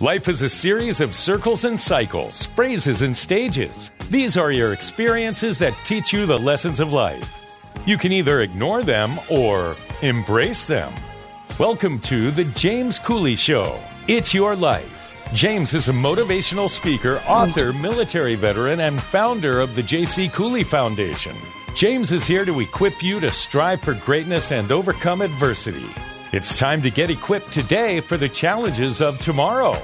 Life is a series of circles and cycles, phrases and stages. These are your experiences that teach you the lessons of life. You can either ignore them or embrace them. Welcome to The James Cooley Show. It's your life. James is a motivational speaker, author, military veteran, and founder of the J.C. Cooley Foundation. James is here to equip you to strive for greatness and overcome adversity. It's time to get equipped today for the challenges of tomorrow.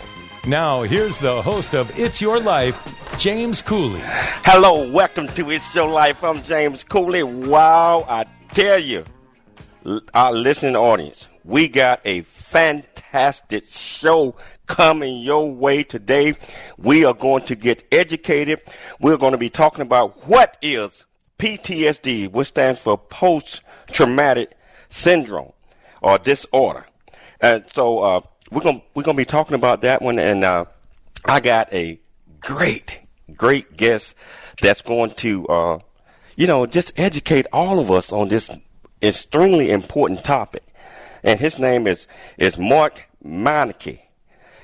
Now, here's the host of It's Your Life, James Cooley. Hello, welcome to It's Your Life. I'm James Cooley. Wow, I tell you, our listening audience, we got a fantastic show coming your way today. We are going to get educated. We're going to be talking about what is PTSD, which stands for post traumatic syndrome or disorder. And so uh, we're gonna we're gonna be talking about that one, and uh, I got a great great guest that's going to uh, you know just educate all of us on this extremely important topic. And his name is is Mark Meinke,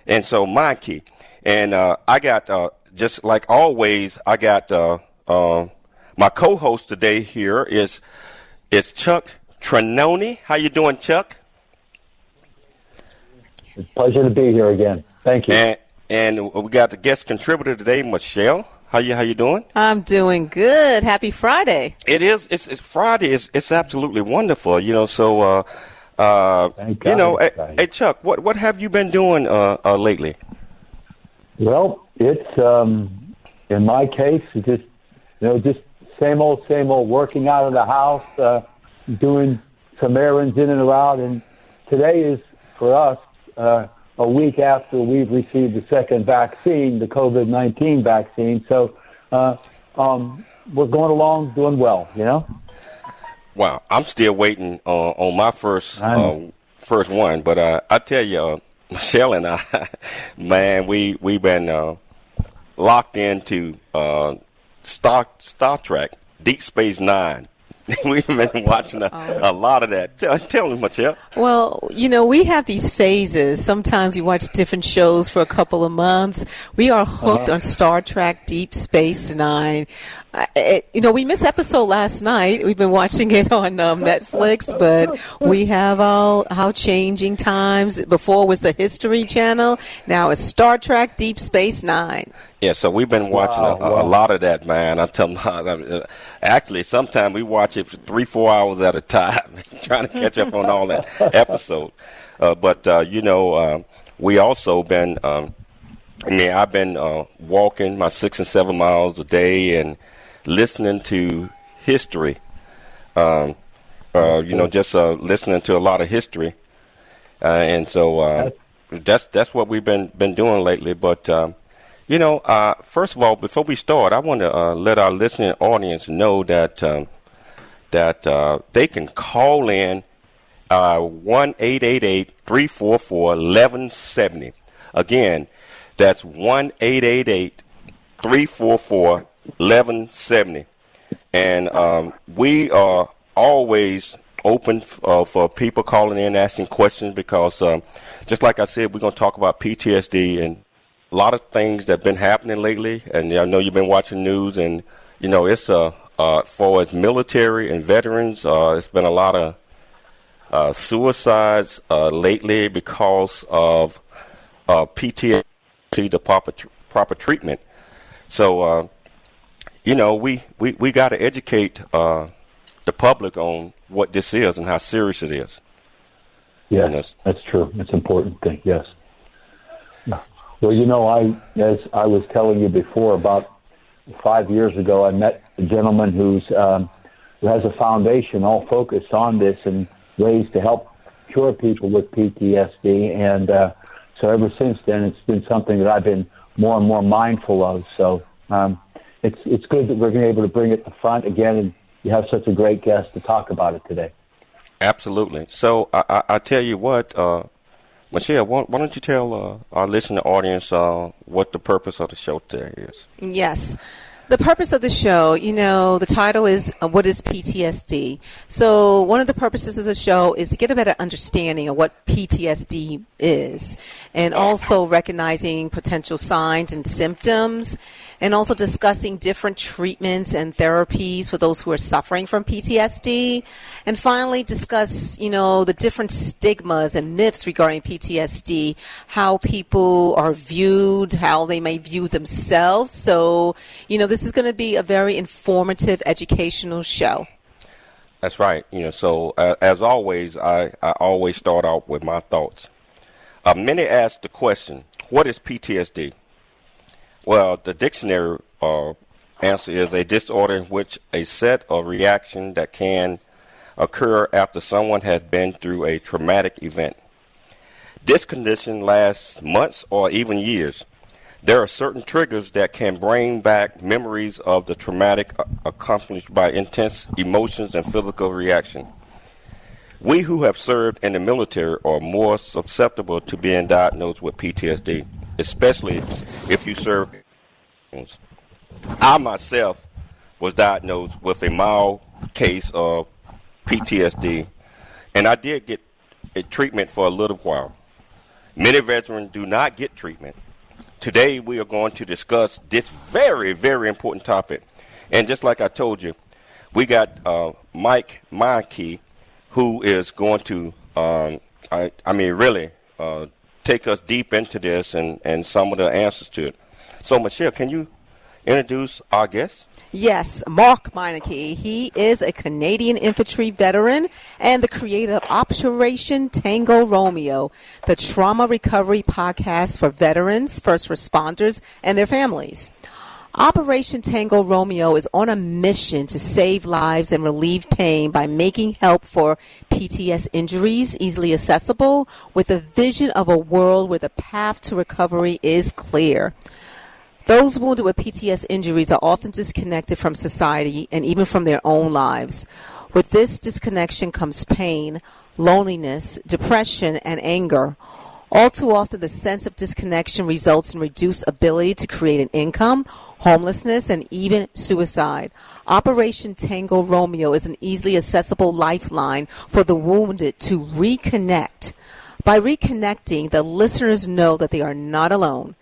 and so Meinke, and uh, I got uh, just like always, I got uh, my co-host today here is is Chuck Trinoni. How you doing, Chuck? It's a pleasure to be here again. Thank you. And, and we got the guest contributor today, Michelle. How you how you doing? I'm doing good. Happy Friday. It is. It's, it's Friday. It's, it's absolutely wonderful. You know. So, uh, uh, you know, hey, hey, Chuck, what what have you been doing uh, uh, lately? Well, it's um, in my case, it's just you know, just same old, same old. Working out of the house, uh, doing some errands in and around, and today is for us uh, a week after we've received the second vaccine, the COVID 19 vaccine. So uh, um, we're going along doing well, you know? Wow, I'm still waiting uh, on my first uh, first one, but uh, I tell you, uh, Michelle and I, man, we we've been uh, locked into uh, Star Star Trek, Deep Space Nine. We've been watching a, oh. a lot of that. Tell, tell me, Michelle. Well, you know, we have these phases. Sometimes we watch different shows for a couple of months. We are hooked uh-huh. on Star Trek Deep Space Nine. it, you know, we missed episode last night. We've been watching it on um, Netflix, but we have all how changing times. Before was the History Channel. Now it's Star Trek Deep Space Nine. Yeah, so we've been watching wow, a, wow. a, lot of that, man. I tell you, actually, sometimes we watch it for three, four hours at a time, trying to catch up on all that episode. Uh, but uh, you know, uh, we also been. Um, I mean, I've been uh, walking my six and seven miles a day and listening to history. Um, uh, you know, just listening to a lot of history, and so that's that's what we've been been doing lately. But um, you know, uh, first of all, before we start, I want to uh, let our listening audience know that um, that uh, they can call in uh, one eight eight eight three four four eleven seventy. Again, that's one eight eight eight three four four eleven seventy, and um, we are always open f- uh, for people calling in asking questions because, um, just like I said, we're going to talk about PTSD and a lot of things that have been happening lately, and I know you've been watching news, and you know it's uh, uh for its military and veterans, uh, it's been a lot of uh, suicides uh, lately because of uh, PTSD, the proper tr- proper treatment. So uh, you know we we we got to educate uh, the public on what this is and how serious it is. Yes, that's true. It's important thing. Yes. Well, you know, I as I was telling you before, about five years ago, I met a gentleman who's um, who has a foundation all focused on this and ways to help cure people with PTSD. And uh, so ever since then, it's been something that I've been more and more mindful of. So um, it's it's good that we're able to bring it to front again, and you have such a great guest to talk about it today. Absolutely. So I, I, I tell you what. Uh, Michelle, why, why, don't you tell uh, our listening audience uh, what the purpose of the show today is? Yes. the purpose of the show, you know, the title is uh, What is PTSD? So, one of the purposes of the show is to get a better understanding of what PTSD is and also recognizing potential signs and symptoms and also discussing different treatments and therapies for those who are suffering from PTSD. And finally, discuss, you know, the different stigmas and myths regarding PTSD, how people are viewed, how they may view themselves. So, you know, this is going to be a very informative, educational show. That's right. You know, so uh, as always, I, I always start out with my thoughts. Uh, many ask the question, what is PTSD? Well, the dictionary uh, answer is a disorder in which a set of reaction that can occur after someone has been through a traumatic event. This condition lasts months or even years. There are certain triggers that can bring back memories of the traumatic accomplished by intense emotions and physical reaction. We who have served in the military are more susceptible to being diagnosed with PTSD especially if you serve. I myself was diagnosed with a mild case of PTSD, and I did get a treatment for a little while. Many veterans do not get treatment. Today, we are going to discuss this very, very important topic. And just like I told you, we got uh, Mike Meinke, who is going to, um, I, I mean, really uh, take us deep into this and, and some of the answers to it. So, Michelle, can you introduce our guest? Yes, Mark Meinke. He is a Canadian infantry veteran and the creator of Operation Tango Romeo, the trauma recovery podcast for veterans, first responders, and their families. Operation Tango Romeo is on a mission to save lives and relieve pain by making help for PTS injuries easily accessible with a vision of a world where the path to recovery is clear. Those wounded with PTS injuries are often disconnected from society and even from their own lives. With this disconnection comes pain, loneliness, depression, and anger. All too often, the sense of disconnection results in reduced ability to create an income homelessness, and even suicide. Operation Tango Romeo is an easily accessible lifeline for the wounded to reconnect. By reconnecting, the listeners know that they are not alone.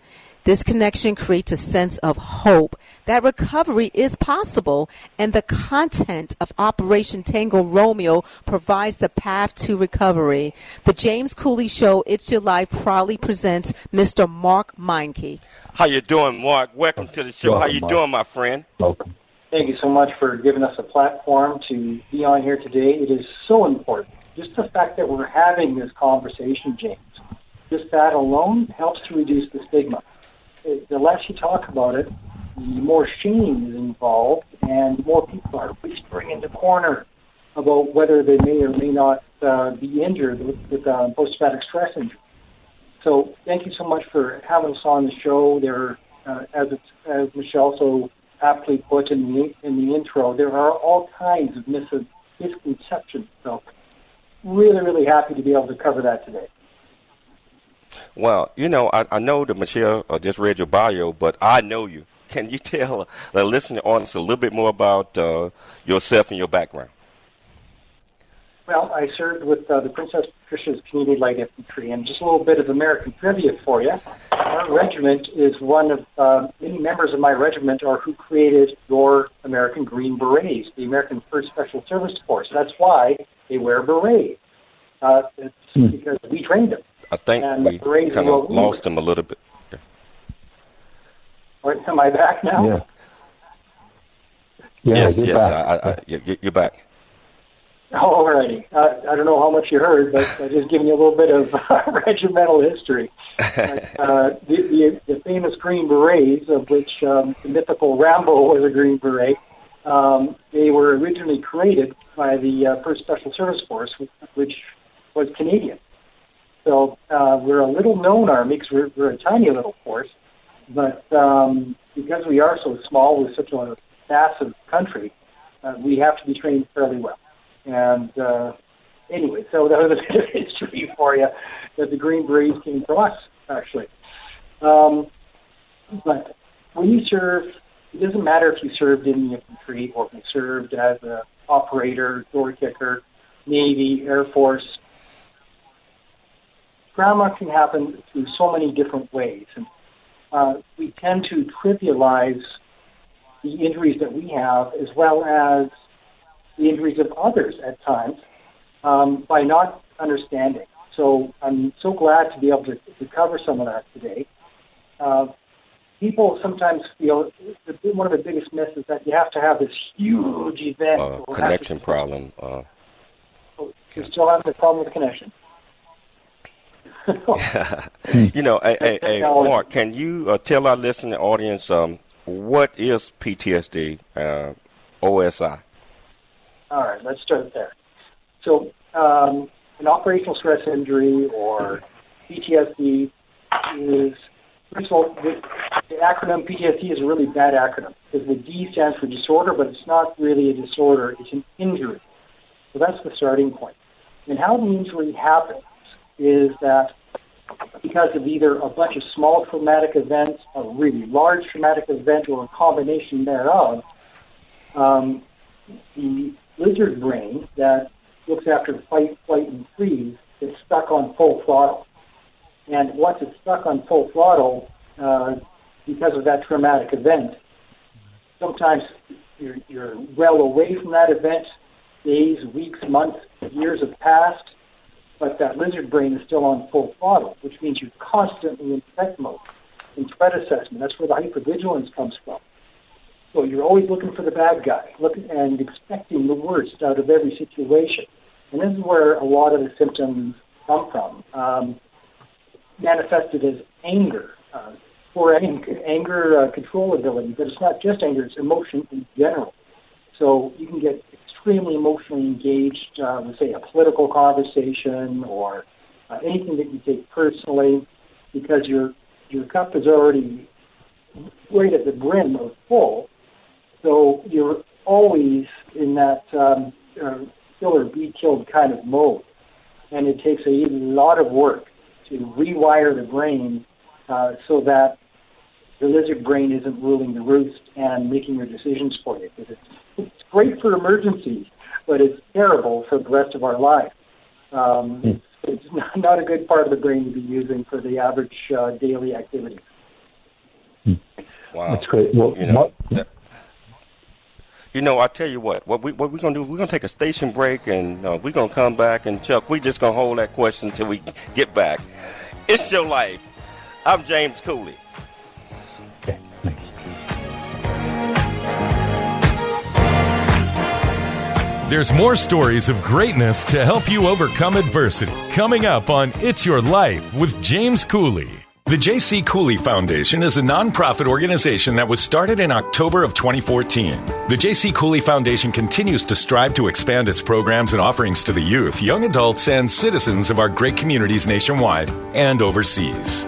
This connection creates a sense of hope that recovery is possible, and the content of Operation Tango Romeo provides the path to recovery. The James Cooley Show, It's Your Life, proudly presents Mr. Mark Meinke. How you doing, Mark? Welcome to the show. How you doing, my friend? Welcome. Thank you so much for giving us a platform to be on here today. It is so important. Just the fact that we're having this conversation, James, just that alone helps to reduce the stigma the less you talk about it, the more shame is involved, and more people are whispering in the corner about whether they may or may not uh, be injured with, with uh, post-traumatic stress injury. So thank you so much for having us on the show. There, uh, as as Michelle so aptly put in the in the intro, there are all kinds of mis- misconceptions. So really, really happy to be able to cover that today. Well, you know, I, I know that Michelle uh, just read your bio, but I know you. Can you tell the listening audience a little bit more about uh, yourself and your background? Well, I served with uh, the Princess Patricia's Canadian Light Infantry, and just a little bit of American trivia for you. Our regiment is one of uh, many members of my regiment are who created your American Green Berets, the American First Special Service Force. That's why they wear berets. Uh, it's hmm. because we trained them. I think and we kind of lost him a little bit. Yeah. Right, am I back now? Yeah. yeah yes, yes, back. I, I, I, you're back. Oh, alrighty. Uh, I don't know how much you heard, but I'm just giving you a little bit of regimental history. uh, the, the, the, famous Green Berets, of which um, the mythical Rambo was a Green Beret, um, they were originally created by the uh, First Special Service Force, which was Canadian. So uh, we're a little known army because we're, we're a tiny little force, but um, because we are so small with such a massive country, uh, we have to be trained fairly well. And uh, anyway, so that was a bit of history for you that the Green Berets came from us, actually. Um, but when you serve it doesn't matter if you served in the infantry or if you served as an operator, door kicker, Navy, Air Force. Trauma can happen through so many different ways, and uh, we tend to trivialize the injuries that we have as well as the injuries of others at times um, by not understanding. So I'm so glad to be able to, to cover some of that today. Uh, people sometimes feel one of the biggest myths is that you have to have this huge event. Uh, connection problem. Uh, oh, you still have the problem with connection. you know, Mark, can you uh, tell our listening audience um, what is PTSD, uh, OSI? All right, let's start there. So, um, an operational stress injury or PTSD is First of all, the, the acronym PTSD is a really bad acronym because the D stands for disorder, but it's not really a disorder, it's an injury. So that's the starting point. And how the injury happens is that because of either a bunch of small traumatic events, a really large traumatic event, or a combination thereof, um, the lizard brain that looks after fight, flight, and freeze is stuck on full throttle. And once it's stuck on full throttle, uh, because of that traumatic event, sometimes you're, you're well away from that event. Days, weeks, months, years have passed, but that lizard brain is still on full throttle, which means you're constantly in threat mode, in threat assessment. That's where the hypervigilance comes from. So you're always looking for the bad guy, looking and expecting the worst out of every situation. And this is where a lot of the symptoms come from. Um, manifested as anger, uh, for anger uh, control ability, but it's not just anger, it's emotion in general. So you can get extremely emotionally engaged uh, with, say, a political conversation or uh, anything that you take personally because your, your cup is already right at the brim of full. So you're always in that um, uh, kill or be killed kind of mode. And it takes a lot of work to rewire the brain uh, so that the lizard brain isn't ruling the roost and making your decisions for you. Because it's, it's great for emergencies, but it's terrible for the rest of our lives. Um, mm. It's not a good part of the brain to be using for the average uh, daily activity. Mm. Wow, that's great. Well, you know, that, you know, I tell you what, what we what we're gonna do, we're gonna take a station break, and uh, we're gonna come back, and Chuck, we're just gonna hold that question until we get back. It's your life. I'm James Cooley. There's more stories of greatness to help you overcome adversity. Coming up on It's Your Life with James Cooley. The J.C. Cooley Foundation is a nonprofit organization that was started in October of 2014. The J.C. Cooley Foundation continues to strive to expand its programs and offerings to the youth, young adults, and citizens of our great communities nationwide and overseas.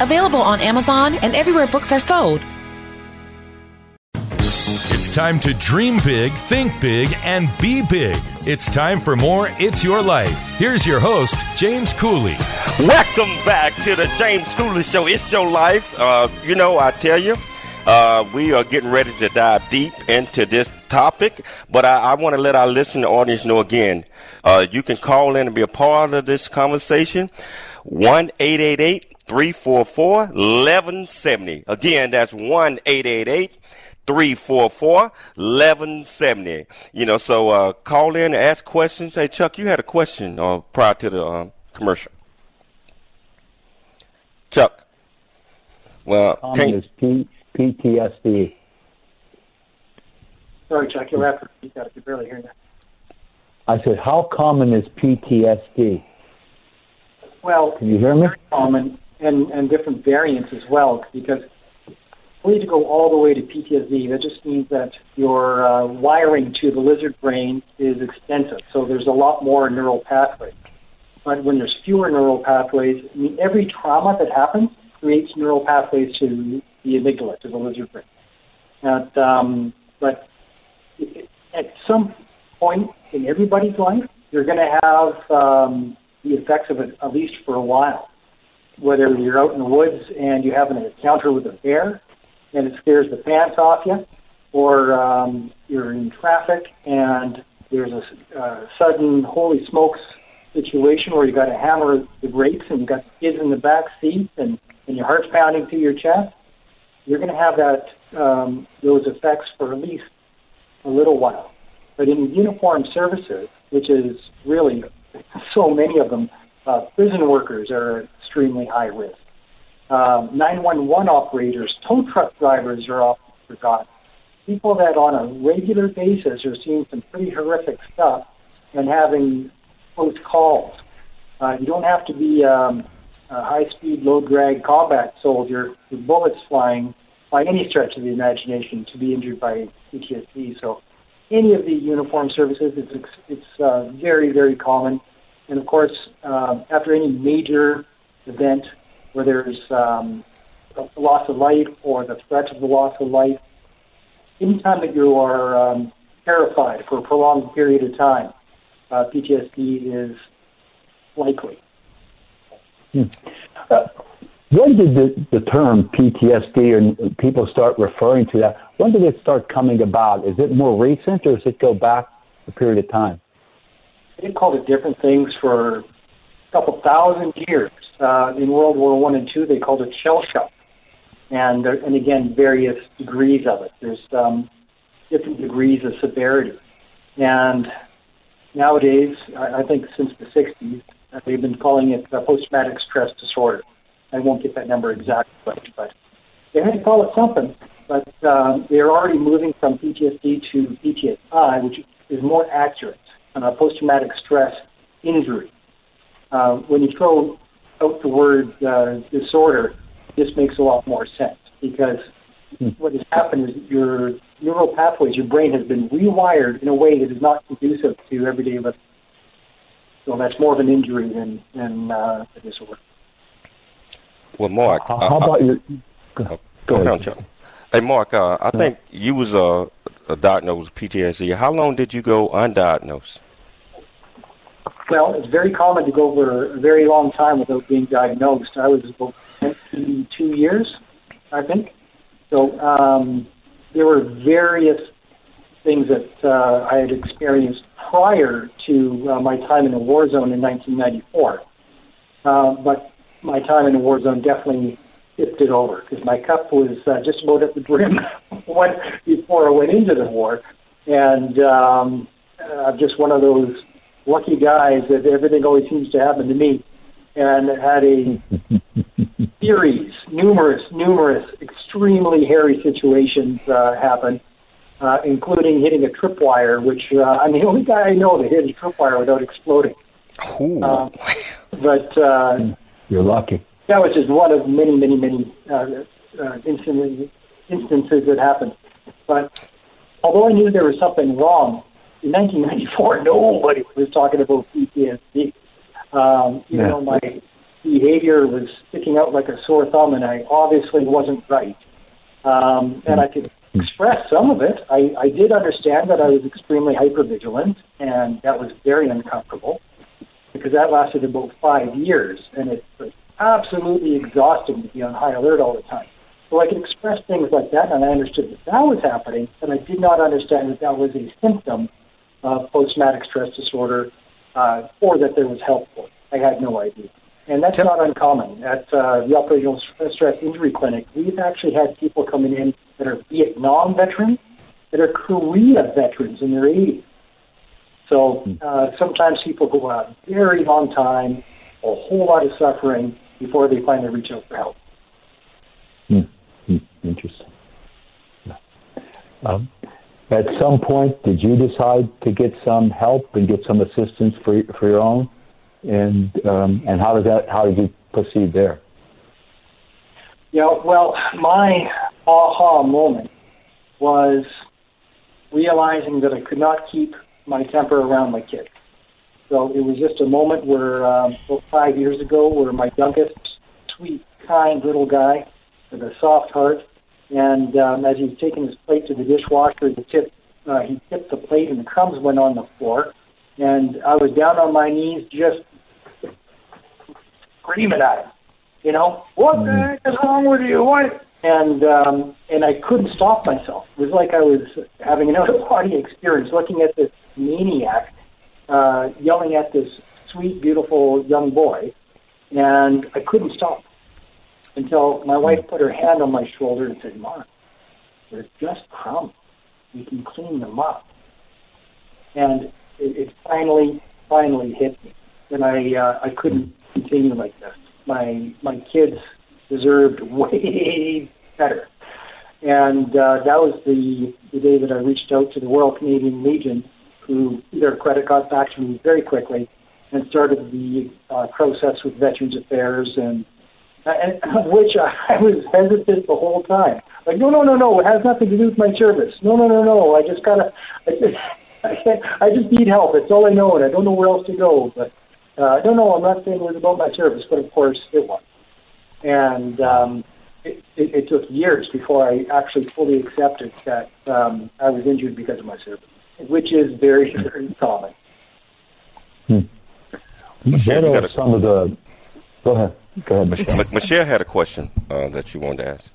available on Amazon and everywhere books are sold. It's time to dream big, think big, and be big. It's time for more It's Your Life. Here's your host, James Cooley. Welcome back to the James Cooley Show. It's Your Life. Uh, you know, I tell you, Uh, we are getting ready to dive deep into this topic, but I, I want to let our listening audience know again. Uh, you can call in and be a part of this conversation. One eight eight eight three four four eleven seventy. Again, that's one eight eight eight. 344 1170. You know, so uh, call in and ask questions. Hey, Chuck, you had a question uh, prior to the uh, commercial. Chuck. Well, common is P- PTSD. Sorry, Chuck, you're have to repeat that. I could barely hear you. I said, how common is PTSD? Well, can you hear me? Very common and, and different variants as well, because we need to go all the way to PTSD. That just means that your uh, wiring to the lizard brain is extensive, so there's a lot more neural pathways. But when there's fewer neural pathways, I mean, every trauma that happens creates neural pathways to the amygdala, to the lizard brain. And, um, but at some point in everybody's life, you're going to have um, the effects of it at least for a while. Whether you're out in the woods and you have an encounter with a bear and it scares the pants off you, or um, you're in traffic and there's a uh, sudden holy smokes situation where you got to hammer the brakes and you got kids in the back seat and, and your heart's pounding through your chest, you're going to have that um, those effects for at least a little while. But in uniformed services, which is really so many of them, uh, prison workers are extremely high risk. Um, 911 operators, tow truck drivers are often forgotten. People that on a regular basis are seeing some pretty horrific stuff and having close calls. Uh, you don't have to be um, a high-speed, low-drag combat soldier with bullets flying by any stretch of the imagination to be injured by PTSD. So, any of the uniform services, it's it's uh, very very common. And of course, uh, after any major event where there's um, a loss of life or the threat of the loss of life, anytime that you are um, terrified for a prolonged period of time, uh, PTSD is likely. Hmm. Uh, when did the, the term PTSD and people start referring to that? When did it start coming about? Is it more recent or does it go back a period of time? They called it different things for a couple thousand years. Uh, in World War One and Two, they called it shell shock, and and again various degrees of it. There's um, different degrees of severity, and nowadays, I, I think since the 60s, uh, they've been calling it uh, post-traumatic stress disorder. I won't get that number exactly, but, but they had to call it something. But um, they're already moving from PTSD to PTSI, which is more accurate, uh, post-traumatic stress injury. Uh, when you throw out the word uh, disorder, this makes a lot more sense because hmm. what has happened is your neural pathways, your brain has been rewired in a way that is not conducive to everyday living. So that's more of an injury than, than uh, a disorder. Well, Mark. Uh, how about your? Go, uh, go ahead, Chuck. Hey, Mark. Uh, I think you was uh, diagnosed with PTSD. How long did you go undiagnosed? Well, it's very common to go for a very long time without being diagnosed. I was about 22 years, I think. So um, there were various things that uh, I had experienced prior to uh, my time in the war zone in 1994. Uh, but my time in the war zone definitely tipped it over because my cup was uh, just about at the brim before I went into the war. And um, I'm just one of those lucky guys that everything always seems to happen to me. And had a series, numerous, numerous, extremely hairy situations uh, happen, uh, including hitting a tripwire, which uh, I'm the only guy I know that hit a tripwire without exploding. Uh, but uh, you're lucky. That was just one of many, many, many uh, uh, instances, instances that happened. But although I knew there was something wrong, in 1994, nobody was talking about PTSD. Um, you yeah. know, my behavior was sticking out like a sore thumb, and I obviously wasn't right. Um, and I could express some of it. I, I did understand that I was extremely hypervigilant, and that was very uncomfortable because that lasted about five years, and it was absolutely exhausting to be on high alert all the time. So I could express things like that, and I understood that that was happening, but I did not understand that that was a symptom of post-traumatic stress disorder, uh, or that there was help for it. I had no idea. And that's not uncommon. At uh, the Operational Stress Injury Clinic, we've actually had people coming in that are Vietnam veterans, that are Korea veterans in their 80s. So hmm. uh, sometimes people go out a very long time, a whole lot of suffering before they finally reach out for help. Mm. Interesting. Um, at some point, did you decide to get some help and get some assistance for for your own? And um, and how did that? How did you proceed there? Yeah, well, my aha moment was realizing that I could not keep my temper around my kids. So it was just a moment where, um, five years ago, where my youngest, sweet, kind little guy with a soft heart, and um, as he was taking his plate to the dishwasher, the tip uh, he tipped the plate and the crumbs went on the floor. And I was down on my knees, just screaming at him. You know, what the mm. heck is wrong with you? What? And um, and I couldn't stop myself. It was like I was having an out of body experience, looking at this maniac uh, yelling at this sweet, beautiful young boy, and I couldn't stop until my wife put her hand on my shoulder and said, "Mark, they're just crumbs. We can clean them up." And it, it finally, finally hit me, and I uh, I couldn't continue like this. My my kids deserved way better. And uh, that was the, the day that I reached out to the Royal Canadian Legion, who their credit got back to me very quickly and started the uh, process with Veterans Affairs, and, and which I, I was hesitant the whole time. Like, no, no, no, no, it has nothing to do with my service. No, no, no, no, I just gotta, I just, I, I just need help. It's all I know, and I don't know where else to go. But uh, no, no, I'm not saying it was about my service, but of course it was. And um, it, it, it took years before I actually fully accepted that um, I was injured because of my service, which is very, very common. Hmm. What are some of the? Go ahead. Go ahead, Michelle. Michelle had a question uh, that you wanted to ask.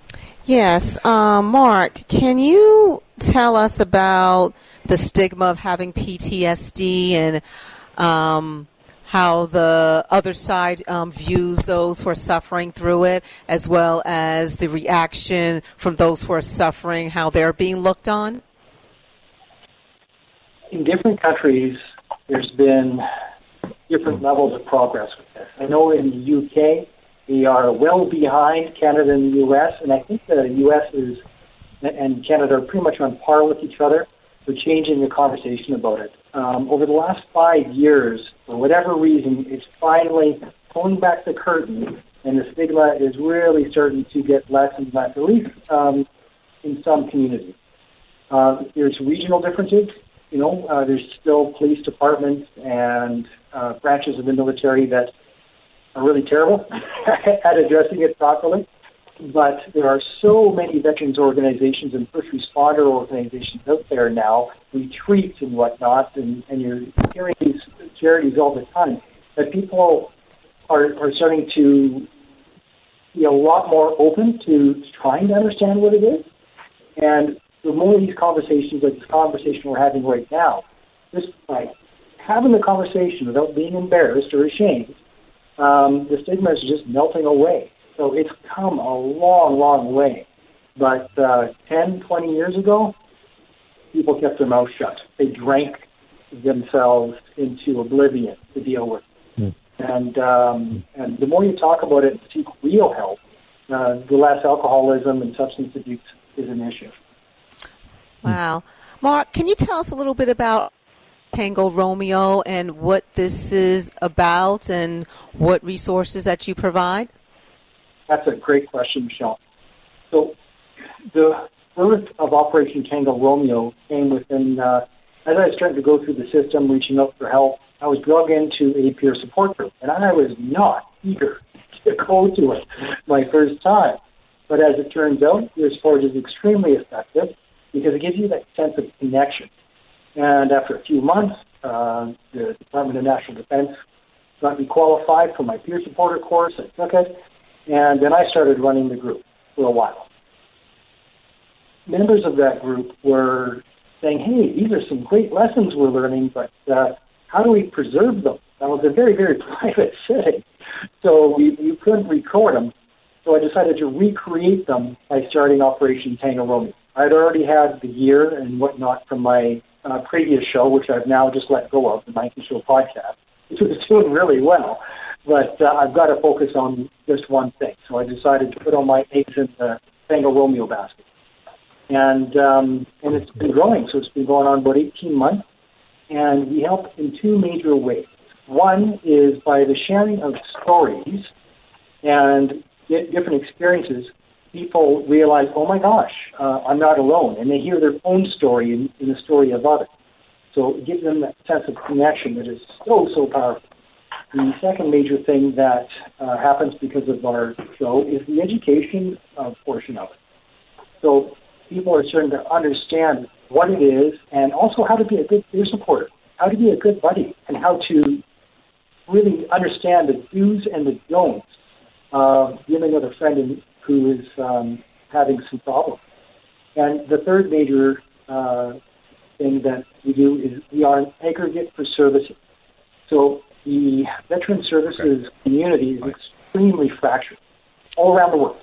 Yes, um, Mark, can you tell us about the stigma of having PTSD and um, how the other side um, views those who are suffering through it, as well as the reaction from those who are suffering, how they're being looked on? In different countries, there's been different levels of progress with I know in the UK, we are well behind Canada and the US, and I think the US is and Canada are pretty much on par with each other for changing the conversation about it. Um, over the last five years, for whatever reason, it's finally pulling back the curtain, and the stigma is really starting to get less and less, at least um, in some communities. Uh, there's regional differences. You know, uh, there's still police departments and uh, branches of the military that are really terrible at addressing it properly but there are so many veterans organizations and first responder organizations out there now, retreats and whatnot, and, and you're hearing these charities all the time, that people are, are starting to be a lot more open to trying to understand what it is. And the more of these conversations, like this conversation we're having right now, just like having the conversation without being embarrassed or ashamed, um, the stigma is just melting away. So it's come a long, long way. But uh, 10, 20 years ago, people kept their mouth shut. They drank themselves into oblivion to deal with. Mm. And um, and the more you talk about it and seek real help, uh, the less alcoholism and substance abuse is an issue. Wow. Mark, can you tell us a little bit about Tango Romeo and what this is about and what resources that you provide? That's a great question, Michelle. So the birth of Operation Tango Romeo came within, uh, as I was starting to go through the system, reaching out for help, I was drug into a peer support group, and I was not eager to go to it my first time. But as it turns out, peer support is extremely effective because it gives you that sense of connection. And after a few months, uh, the Department of National Defense got me qualified for my peer supporter course. I took it, and then I started running the group for a while. members of that group were saying, "Hey, these are some great lessons we're learning, but uh, how do we preserve them?" That was a very, very private setting, so we, you couldn't record them. So I decided to recreate them by starting Operation Tango Romeo. I'd already had the year and whatnot from my uh, previous show, which I've now just let go of, the Nike Show podcast, was doing really well. But uh, I've got to focus on just one thing. So I decided to put all my eggs in the Tango Romeo basket. And, um, and it's been growing. So it's been going on about 18 months. And we help in two major ways. One is by the sharing of stories and different experiences, people realize, oh my gosh, uh, I'm not alone. And they hear their own story in, in the story of others. So it gives them that sense of connection that is so, so powerful. The second major thing that uh, happens because of our show is the education uh, portion of it. So people are starting to understand what it is and also how to be a good peer supporter, how to be a good buddy, and how to really understand the do's and the don'ts uh, dealing with a friend in, who is um, having some problems. And the third major uh, thing that we do is we are an aggregate for services. So the veteran services okay. community is right. extremely fractured all around the world.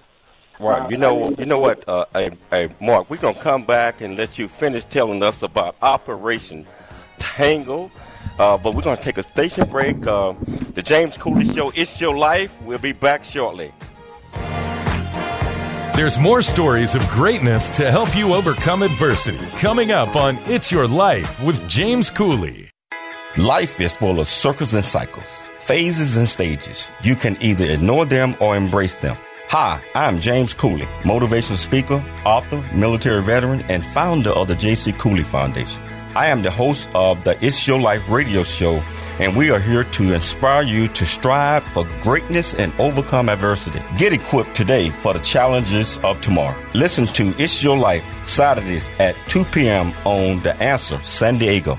Right. You know, you know what, uh, hey, hey, Mark, we're gonna come back and let you finish telling us about Operation Tango. Uh, but we're going to take a station break. Uh, the James Cooley Show, It's Your Life. We'll be back shortly. There's more stories of greatness to help you overcome adversity coming up on It's Your Life with James Cooley. Life is full of circles and cycles, phases and stages. You can either ignore them or embrace them. Hi, I'm James Cooley, motivational speaker, author, military veteran, and founder of the J.C. Cooley Foundation. I am the host of the It's Your Life radio show, and we are here to inspire you to strive for greatness and overcome adversity. Get equipped today for the challenges of tomorrow. Listen to It's Your Life Saturdays at 2 p.m. on The Answer San Diego.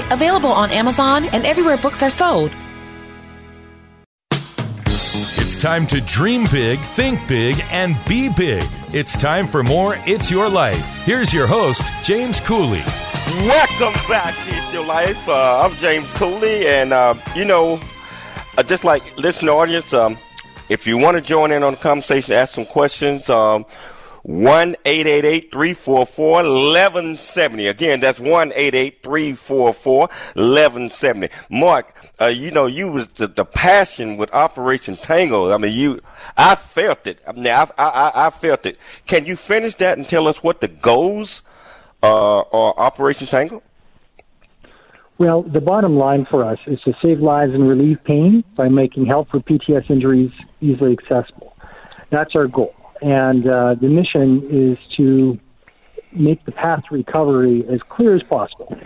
available on Amazon and everywhere books are sold. It's time to dream big, think big, and be big. It's time for more It's Your Life. Here's your host, James Cooley. Welcome back to It's Your Life. Uh, I'm James Cooley, and uh, you know, uh, just like listening audience, um, if you want to join in on the conversation, ask some questions. Um, one eight eight eight three four four eleven seventy. Again, that's one eight eight three four four eleven seventy. Mark, uh, you know, you was the, the, passion with Operation Tango. I mean, you, I felt it. I mean, I, I, I felt it. Can you finish that and tell us what the goals uh, are Operation Tango? Well, the bottom line for us is to save lives and relieve pain by making help for PTS injuries easily accessible. That's our goal. And uh, the mission is to make the path to recovery as clear as possible.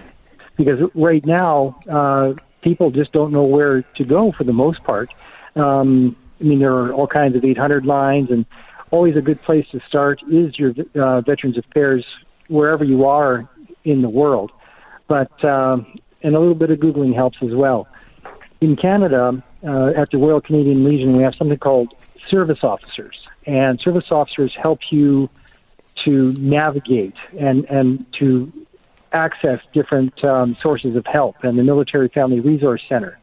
Because right now, uh, people just don't know where to go for the most part. Um, I mean, there are all kinds of 800 lines, and always a good place to start is your uh, Veterans Affairs wherever you are in the world. But um, and a little bit of googling helps as well. In Canada, uh, at the Royal Canadian Legion, we have something called service officers, and service officers help you to navigate and, and to access different um, sources of help and the Military Family Resource Center.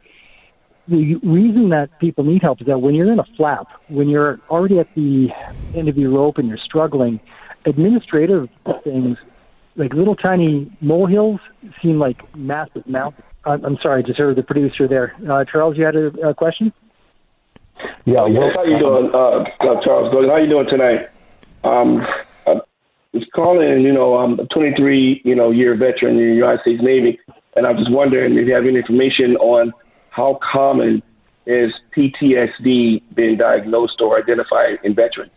The reason that people need help is that when you're in a flap, when you're already at the end of your rope and you're struggling, administrative things like little tiny molehills seem like massive mountains. I'm sorry, I just heard the producer there. Uh, Charles, you had a, a question? Yeah, well, how you doing, uh, uh, Charles Gordon? How you doing tonight? Um, I was calling, you know, I'm a 23, you know, year veteran in the United States Navy, and I'm just wondering if you have any information on how common is PTSD being diagnosed or identified in veterans.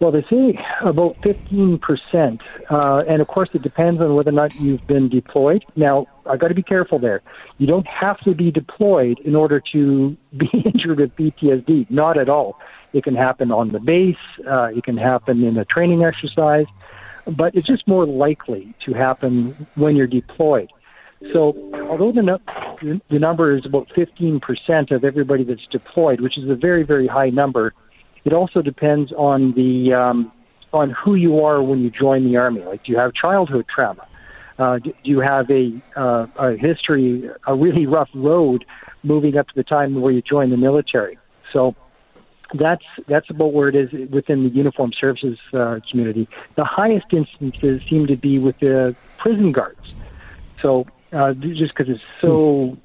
Well, they say about 15%. Uh, and of course, it depends on whether or not you've been deployed. Now, I've got to be careful there. You don't have to be deployed in order to be injured with PTSD. Not at all. It can happen on the base, uh, it can happen in a training exercise, but it's just more likely to happen when you're deployed. So, although the, the number is about 15% of everybody that's deployed, which is a very, very high number, it also depends on the um, on who you are when you join the army. Like, do you have childhood trauma? Uh, do you have a uh, a history, a really rough road moving up to the time where you join the military? So that's that's about where it is within the uniform services uh, community. The highest instances seem to be with the prison guards. So uh, just because it's so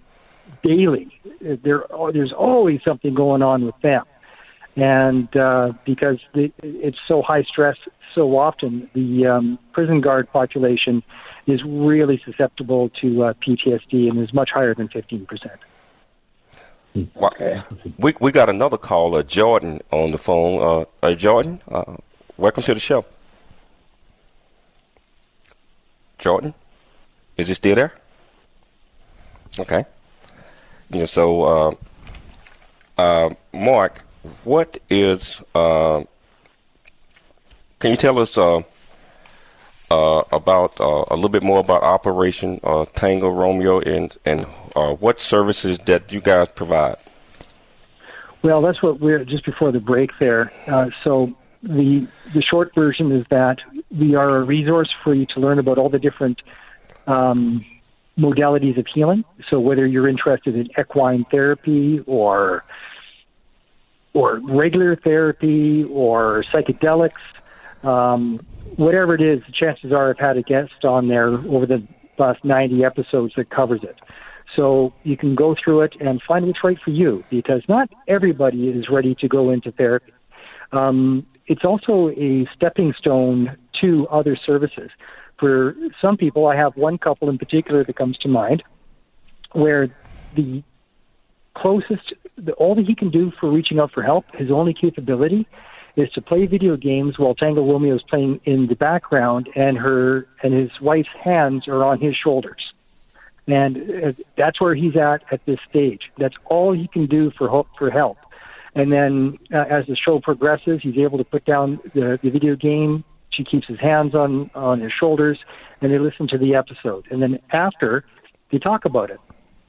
daily, there there's always something going on with them and uh, because the, it's so high stress so often, the um, prison guard population is really susceptible to uh, PTSD and is much higher than 15%. Okay. We we got another caller, Jordan, on the phone. Uh, Jordan, uh, welcome to the show. Jordan, is he still there? Okay. Yeah, so, uh, uh, Mark, what is? Uh, can you tell us uh, uh, about uh, a little bit more about Operation uh, Tango Romeo and and uh, what services that you guys provide? Well, that's what we're just before the break there. so the the short version is that we are a resource for you to learn about all the different um, modalities of healing. So whether you're interested in equine therapy or or regular therapy or psychedelics, um, whatever it is, the chances are I've had a guest on there over the last 90 episodes that covers it. So you can go through it and find what's right for you because not everybody is ready to go into therapy. Um, it's also a stepping stone to other services. For some people, I have one couple in particular that comes to mind where the closest, the, all that he can do for reaching out for help, his only capability is to play video games while Tango Romeo is playing in the background, and her and his wife's hands are on his shoulders, and uh, that's where he's at at this stage. That's all he can do for hope, for help. And then uh, as the show progresses, he's able to put down the, the video game. She keeps his hands on on his shoulders, and they listen to the episode. And then after, they talk about it.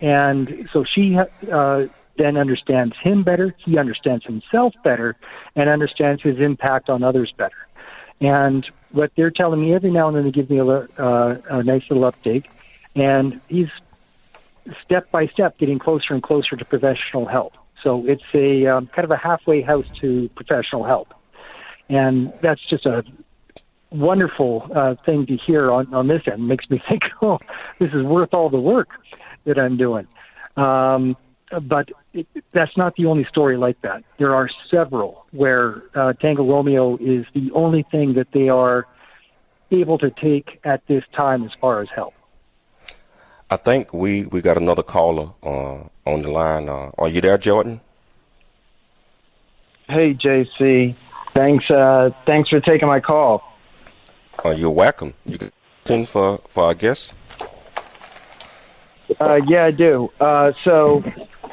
And so she uh, then understands him better, he understands himself better, and understands his impact on others better. And what they're telling me every now and then, they give me a, uh, a nice little update, and he's step by step getting closer and closer to professional help. So it's a um, kind of a halfway house to professional help, and that's just a wonderful uh, thing to hear on, on this end. It makes me think, oh, this is worth all the work that I'm doing. Um, but it, that's not the only story like that. There are several where uh, Tango Romeo is the only thing that they are able to take at this time as far as help. I think we, we got another caller uh, on the line. Uh, are you there, Jordan? Hey, JC. Thanks. Uh, thanks for taking my call. Uh, you're welcome. You can for for our guest. Uh, yeah, I do. Uh, so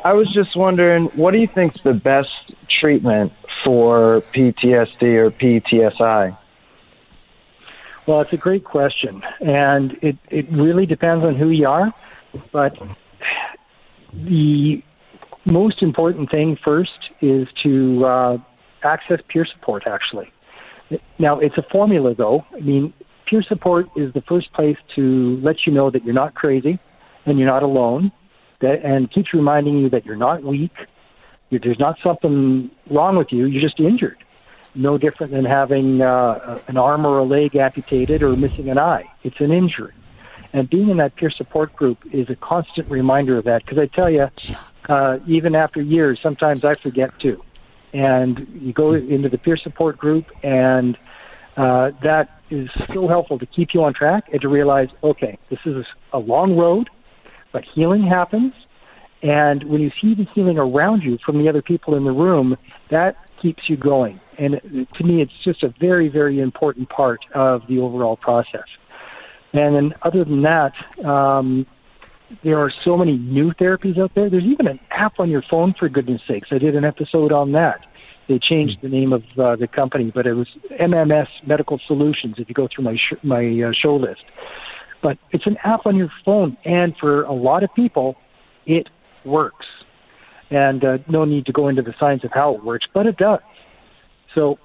I was just wondering, what do you think's the best treatment for PTSD or PTSI? Well, it's a great question, and it, it really depends on who you are. But the most important thing first is to uh, access peer support, actually. Now, it's a formula, though. I mean, peer support is the first place to let you know that you're not crazy, and you're not alone, that, and keeps reminding you that you're not weak, you're, there's not something wrong with you, you're just injured. No different than having uh, an arm or a leg amputated or missing an eye. It's an injury. And being in that peer support group is a constant reminder of that. Because I tell you, uh, even after years, sometimes I forget too. And you go into the peer support group, and uh, that is so helpful to keep you on track and to realize, okay, this is a long road. But healing happens, and when you see the healing around you from the other people in the room, that keeps you going. And to me, it's just a very, very important part of the overall process. And then, other than that, um, there are so many new therapies out there. There's even an app on your phone, for goodness sakes. I did an episode on that. They changed the name of uh, the company, but it was MMS Medical Solutions. If you go through my sh- my uh, show list, but it's an app on your phone, and for a lot of people, it works. And uh, no need to go into the science of how it works, but it does. So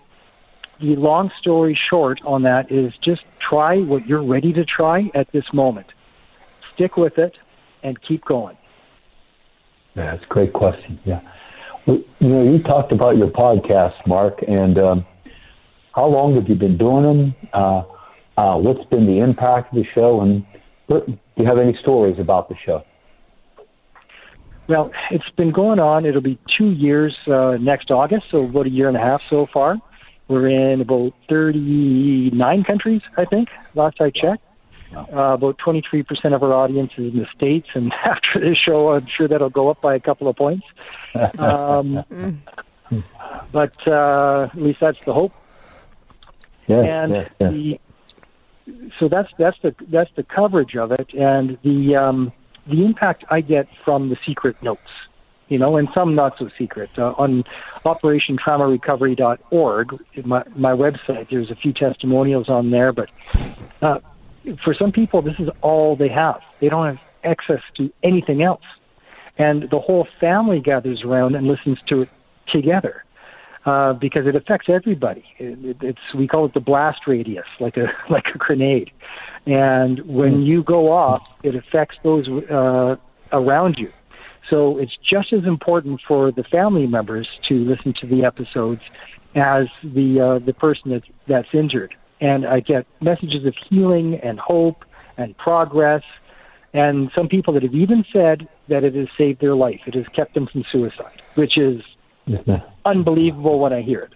the long story short on that is just try what you're ready to try at this moment. Stick with it and keep going. Yeah, that's a great question. Yeah. You know, you talked about your podcast, Mark, and um, how long have you been doing them? Uh, uh, what's been the impact of the show, and do you have any stories about the show? Well, it's been going on. It'll be two years uh, next August, so about a year and a half so far. We're in about 39 countries, I think, last I checked. Uh, about 23% of our audience is in the States, and after this show, I'm sure that'll go up by a couple of points. Um, but uh, at least that's the hope. Yeah, and yeah, yeah. the so that's that's the that's the coverage of it, and the um, the impact I get from the secret notes, you know, and some not so secret. Uh, on OperationTraumaRecovery.org, my my website, there's a few testimonials on there, but uh, for some people, this is all they have. They don't have access to anything else, and the whole family gathers around and listens to it together. Uh, because it affects everybody. It, it, it's we call it the blast radius, like a like a grenade. And when you go off, it affects those uh, around you. So it's just as important for the family members to listen to the episodes as the uh, the person that's that's injured. And I get messages of healing and hope and progress. And some people that have even said that it has saved their life. It has kept them from suicide, which is unbelievable when I hear it.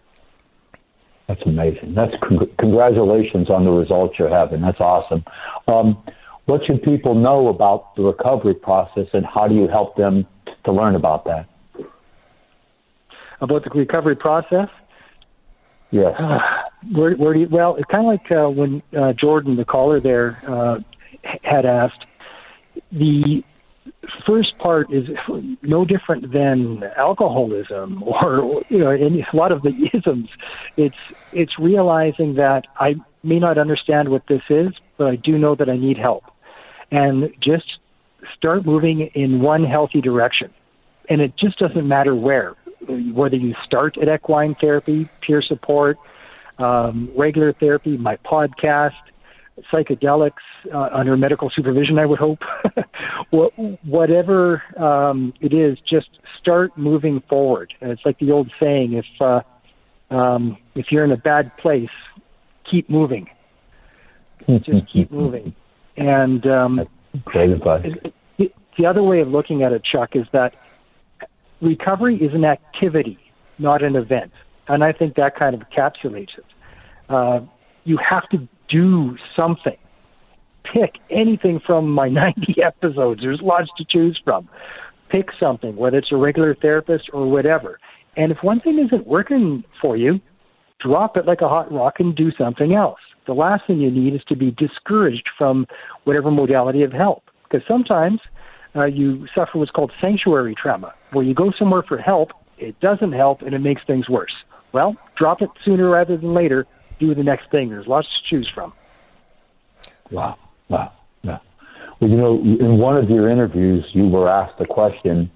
That's amazing. That's con- congratulations on the results you're having. That's awesome. Um, what should people know about the recovery process, and how do you help them to learn about that? About the recovery process? Yes. Uh, where, where do you, well, it's kind of like uh, when uh, Jordan, the caller there, uh, had asked. The first part is no different than alcoholism or you know any, a lot of the isms. It's it's realizing that I may not understand what this is, but I do know that I need help, and just start moving in one healthy direction. And it just doesn't matter where, whether you start at equine therapy, peer support, um, regular therapy, my podcast, psychedelics uh, under medical supervision, I would hope. Whatever um, it is, just start moving forward. And it's like the old saying: if uh, um, if you're in a bad place, keep moving. just keep moving. And um, great advice. The other way of looking at it, Chuck, is that recovery is an activity, not an event, and I think that kind of encapsulates it. Uh, you have to do something. Pick anything from my 90 episodes. There's lots to choose from. Pick something, whether it's a regular therapist or whatever. And if one thing isn't working for you, drop it like a hot rock and do something else. The last thing you need is to be discouraged from whatever modality of help. Because sometimes uh, you suffer what's called sanctuary trauma, where you go somewhere for help, it doesn't help, and it makes things worse. Well, drop it sooner rather than later do the next thing. There's lots to choose from. Wow. Wow. Yeah. Well, you know, in one of your interviews, you were asked the question,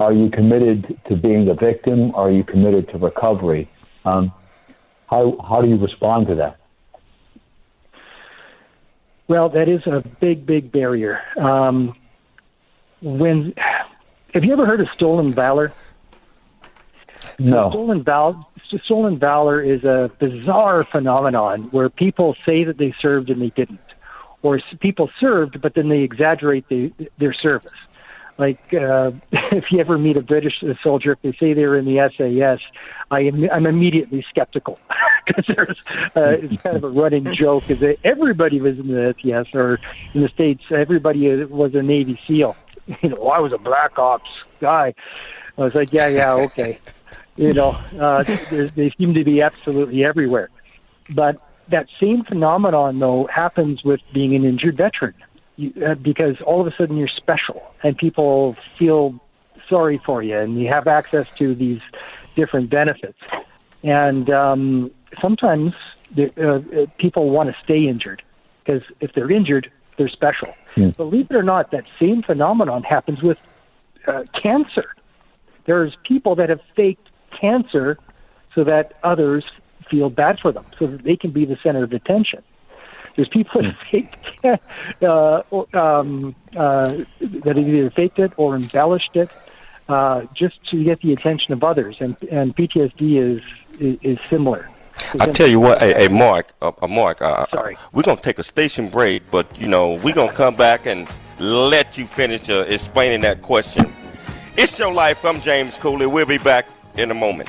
are you committed to being a victim? Or are you committed to recovery? Um, how, how do you respond to that? Well, that is a big, big barrier. Um, when have you ever heard of stolen valor? No. Stolen, val- stolen valor is a bizarre phenomenon where people say that they served and they didn't, or people served but then they exaggerate the, their service. Like uh, if you ever meet a British soldier, if they say they're in the SAS, I am I'm immediately skeptical because there's uh, it's kind of a running joke is that everybody was in the SAS or in the states everybody was a Navy SEAL. You know, I was a Black Ops guy. I was like, yeah, yeah, okay. you know, uh, they seem to be absolutely everywhere. But that same phenomenon, though, happens with being an injured veteran you, uh, because all of a sudden you're special and people feel sorry for you and you have access to these different benefits. And um, sometimes the, uh, uh people want to stay injured because if they're injured, they're special. Mm. Believe it or not, that same phenomenon happens with uh, cancer. There's people that have faked cancer so that others feel bad for them, so that they can be the center of attention. There's people that hmm. faked, uh, um, uh, that have either faked it or embellished it uh, just to get the attention of others, and and PTSD is is, is similar. I tell you what, hey Mark, uh, uh, Mark, uh, Sorry. we're gonna take a station break, but you know we're gonna come back and let you finish uh, explaining that question. It's your life. I'm James Cooley. We'll be back in a moment.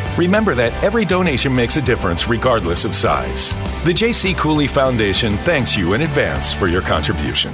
Remember that every donation makes a difference regardless of size. The J.C. Cooley Foundation thanks you in advance for your contribution.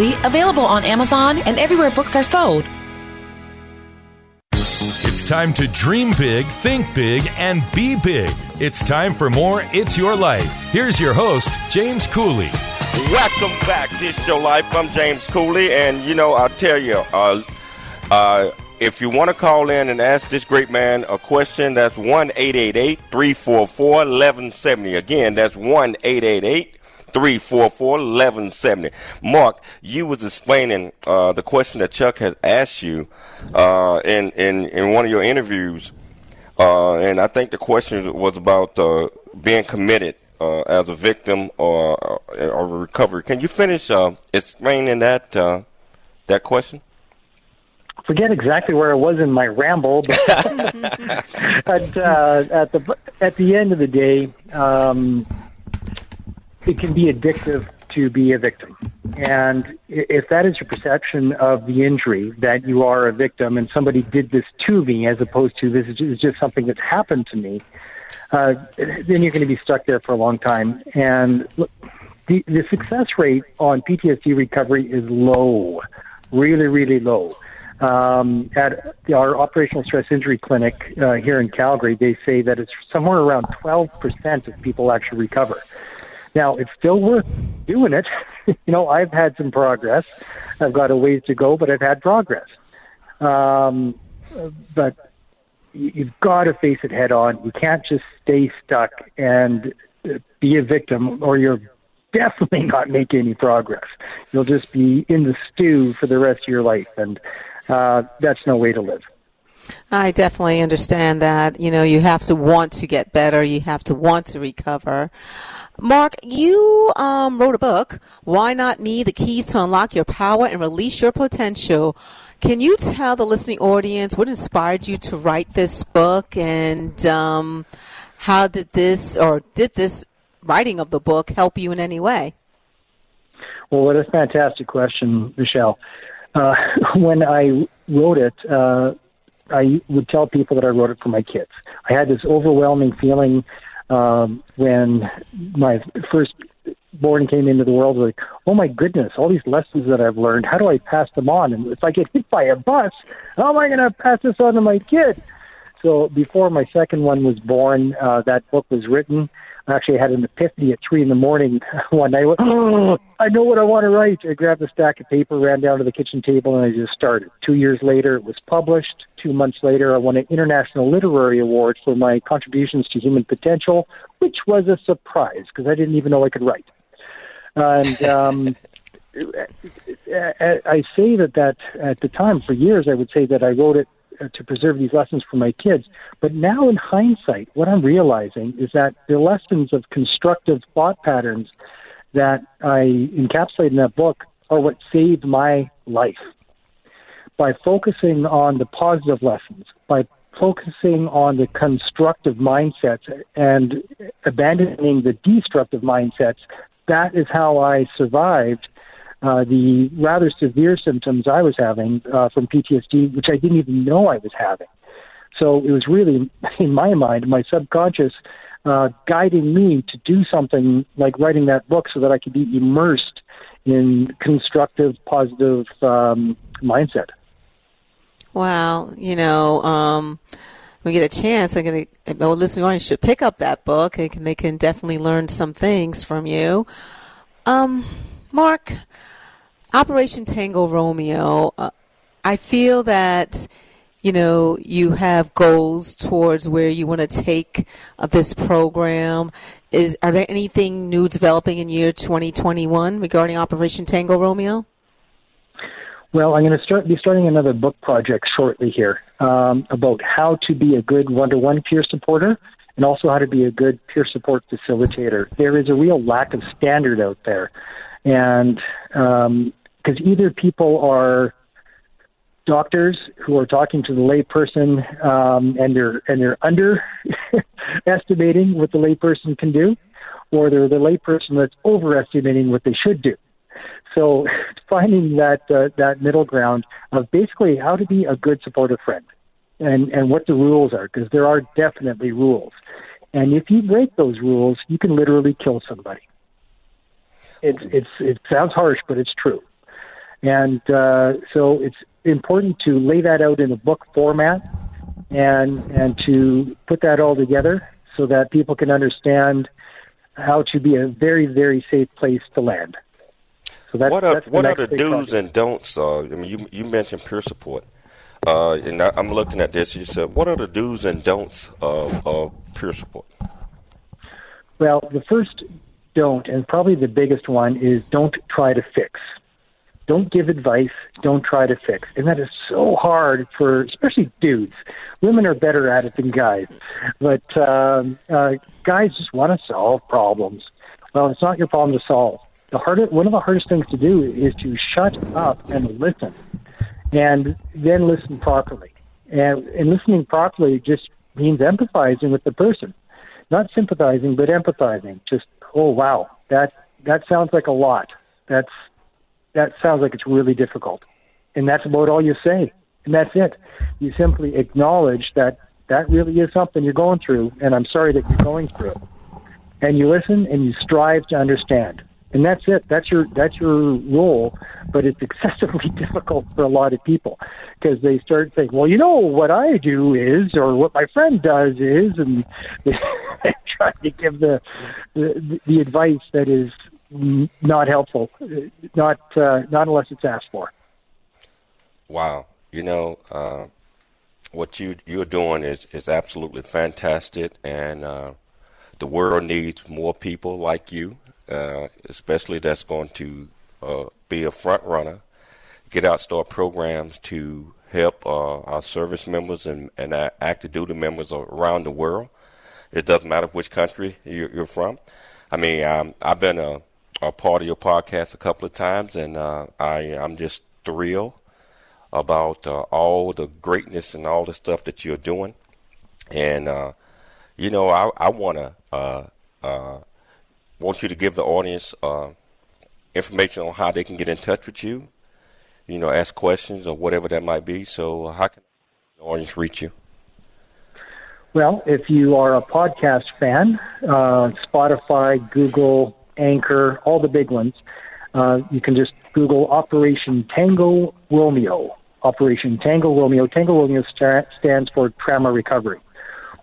available on Amazon and everywhere books are sold. It's time to dream big, think big, and be big. It's time for more It's Your Life. Here's your host, James Cooley. Welcome back to It's Your Life. I'm James Cooley, and you know, I'll tell you, uh, uh, if you want to call in and ask this great man a question, that's 1 344 1170. Again, that's 1 344 1170. Mark, you was explaining uh, the question that Chuck has asked you uh, in, in, in one of your interviews. Uh, and I think the question was about uh, being committed uh, as a victim or, or recovery. Can you finish uh, explaining that that question? forget exactly where I was in my ramble, but at, at the at the end of the day, um, it can be addictive to be a victim. And if that is your perception of the injury, that you are a victim and somebody did this to me as opposed to this is just something that's happened to me, uh, then you're going to be stuck there for a long time. And the, the success rate on PTSD recovery is low, really, really low. Um, at our operational stress injury clinic uh, here in Calgary, they say that it's somewhere around 12% of people actually recover. Now, it's still worth doing it. you know, I've had some progress. I've got a ways to go, but I've had progress. Um, but you've got to face it head on. You can't just stay stuck and be a victim, or you're definitely not make any progress. You'll just be in the stew for the rest of your life, and uh, that's no way to live. I definitely understand that. You know, you have to want to get better. You have to want to recover. Mark, you um, wrote a book, Why Not Me? The Keys to Unlock Your Power and Release Your Potential. Can you tell the listening audience what inspired you to write this book and um, how did this or did this writing of the book help you in any way? Well, what a fantastic question, Michelle. uh, when I wrote it, uh, I would tell people that I wrote it for my kids. I had this overwhelming feeling um, when my first born came into the world. Like, oh my goodness, all these lessons that I've learned. How do I pass them on? And if I get hit by a bus, how am I going to pass this on to my kid? So before my second one was born, uh, that book was written. I actually had an epiphany at three in the morning one night. I went, oh, I know what I want to write. I grabbed a stack of paper, ran down to the kitchen table, and I just started. Two years later, it was published. Two months later, I won an International Literary Award for my contributions to human potential, which was a surprise because I didn't even know I could write. And um, I say that that at the time, for years, I would say that I wrote it Uh, to preserve these lessons for my kids. But now, in hindsight, what I'm realizing is that the lessons of constructive thought patterns that I encapsulate in that book are what saved my life. By focusing on the positive lessons, by focusing on the constructive mindsets and abandoning the destructive mindsets, that is how I survived uh, the rather severe symptoms I was having uh, from PTSD, which I didn't even know I was having. So it was really, in my mind, my subconscious uh, guiding me to do something like writing that book so that I could be immersed in constructive, positive um, mindset. Wow, you know, um, we get a chance, I'm going to, well, listening audience should pick up that book. Can, they can definitely learn some things from you. Um, Mark, Operation Tango Romeo, uh, I feel that you know you have goals towards where you want to take uh, this program. Is are there anything new developing in year 2021 regarding Operation Tango Romeo? Well, I'm going to start be starting another book project shortly here um, about how to be a good one-to-one peer supporter and also how to be a good peer support facilitator. There is a real lack of standard out there, and um, because either people are doctors who are talking to the layperson um, and they're and they're underestimating what the layperson can do, or they're the layperson that's overestimating what they should do. So finding that uh, that middle ground of basically how to be a good supportive friend and and what the rules are because there are definitely rules. And if you break those rules, you can literally kill somebody. It's it's it sounds harsh, but it's true. And uh, so it's important to lay that out in a book format and and to put that all together so that people can understand how to be a very very safe place to land. So that's, what are, that's what are the do's project. and don'ts? Uh, I mean, you you mentioned peer support, uh, and I, am looking at this. You said, what are the do's and don'ts of, of peer support? Well, the first don't, and probably the biggest one, is don't try to fix don't give advice, don't try to fix. And that is so hard for especially dudes. Women are better at it than guys. But um, uh, guys just want to solve problems. Well, it's not your problem to solve. The hardest, one of the hardest things to do is to shut up and listen, and then listen properly. And, and listening properly just means empathizing with the person, not sympathizing, but empathizing. Just, oh wow, that that sounds like a lot. That's that sounds like it's really difficult. And that's about all you say. And that's it. You simply acknowledge that that really is something you're going through, and I'm sorry that you're going through it. And you listen and you strive to understand. And that's it. That's your that's your role, but it's excessively difficult for a lot of people because they start saying, "Well, you know what I do is, or what my friend does is," and they try to give the, the the advice that is not helpful, not uh, not unless it's asked for. Wow, you know uh, what you you're doing is is absolutely fantastic, and uh, the world needs more people like you, uh, especially that's going to uh, be a front runner, get out, start programs to help uh, our service members and and active duty members around the world. It doesn't matter which country you're, you're from. I mean, um, I've been a a part of your podcast a couple of times, and uh, I I'm just thrilled about uh, all the greatness and all the stuff that you're doing. And uh, you know, I I want to uh, uh, want you to give the audience uh, information on how they can get in touch with you. you know, ask questions or whatever that might be. So, how can the audience reach you? Well, if you are a podcast fan, Spotify, Google, Anchor, all the big ones, uh, you can just Google Operation Tango Romeo. Operation Tango Romeo. Tango Romeo st- stands for Trauma Recovery.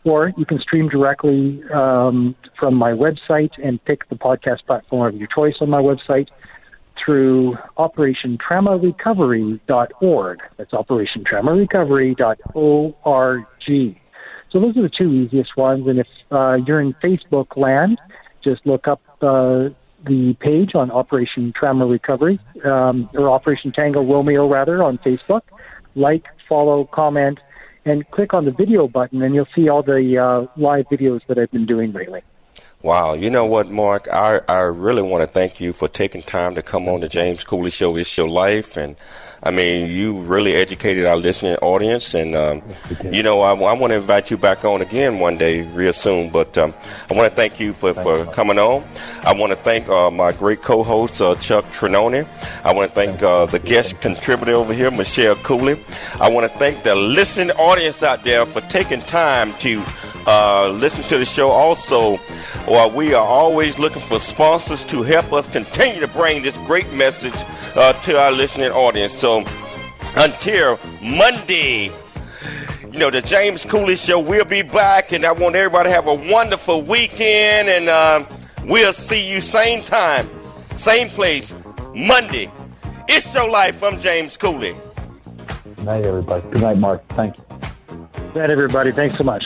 Or you can stream directly um, from my website and pick the podcast platform of your choice on my website through OperationTraumaRecovery.org. That's OperationTraumaRecovery.org. So those are the two easiest ones. And if uh, you're in Facebook land, just look up uh, the page on Operation Trauma Recovery, um, or Operation Tango Romeo, rather, on Facebook. Like, follow, comment, and click on the video button, and you'll see all the uh, live videos that I've been doing lately. Wow. You know what, Mark? I, I really want to thank you for taking time to come on the James Cooley Show. It's your life. And I mean, you really educated our listening audience. And, um, you know, I, I, want to invite you back on again one day real soon. But um, I want to thank you for, for coming on. I want to thank uh, my great co host, uh, Chuck Trinoni. I want to thank uh, the guest contributor over here, Michelle Cooley. I want to thank the listening audience out there for taking time to uh, listen to the show. Also, well, we are always looking for sponsors to help us continue to bring this great message uh, to our listening audience. So until Monday, you know, the James Cooley Show will be back, and I want everybody to have a wonderful weekend, and uh, we'll see you same time, same place, Monday. It's your life. I'm James Cooley. Good night, everybody. Good night, Mark. Thank you. Good night, everybody. Thanks so much.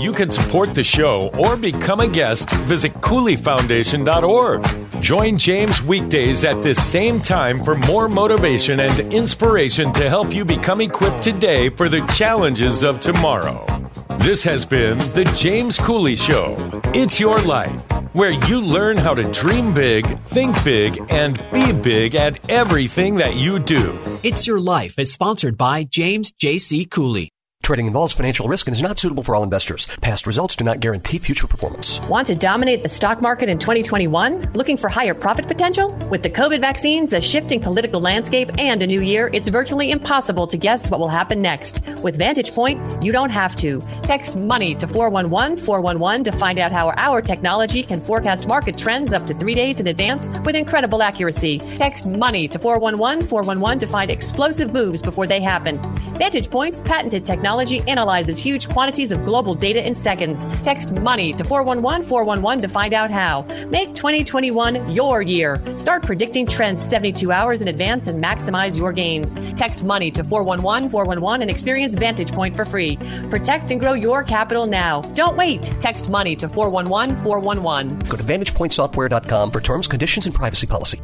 You can support the show or become a guest. Visit CooleyFoundation.org. Join James weekdays at this same time for more motivation and inspiration to help you become equipped today for the challenges of tomorrow. This has been The James Cooley Show. It's your life, where you learn how to dream big, think big, and be big at everything that you do. It's Your Life is sponsored by James J.C. Cooley. Trading involves financial risk and is not suitable for all investors. Past results do not guarantee future performance. Want to dominate the stock market in 2021? Looking for higher profit potential? With the COVID vaccines, a shifting political landscape, and a new year, it's virtually impossible to guess what will happen next. With Vantage Point, you don't have to. Text money to 411 411 to find out how our technology can forecast market trends up to three days in advance with incredible accuracy. Text money to 411 411 to find explosive moves before they happen. Vantage Point's patented technology technology analyzes huge quantities of global data in seconds. Text money to 411 411 to find out how. Make 2021 your year. Start predicting trends 72 hours in advance and maximize your gains. Text money to 411 411 and experience Vantage Point for free. Protect and grow your capital now. Don't wait. Text money to 411 411. Go to VantagePointSoftware.com for terms, conditions, and privacy policy.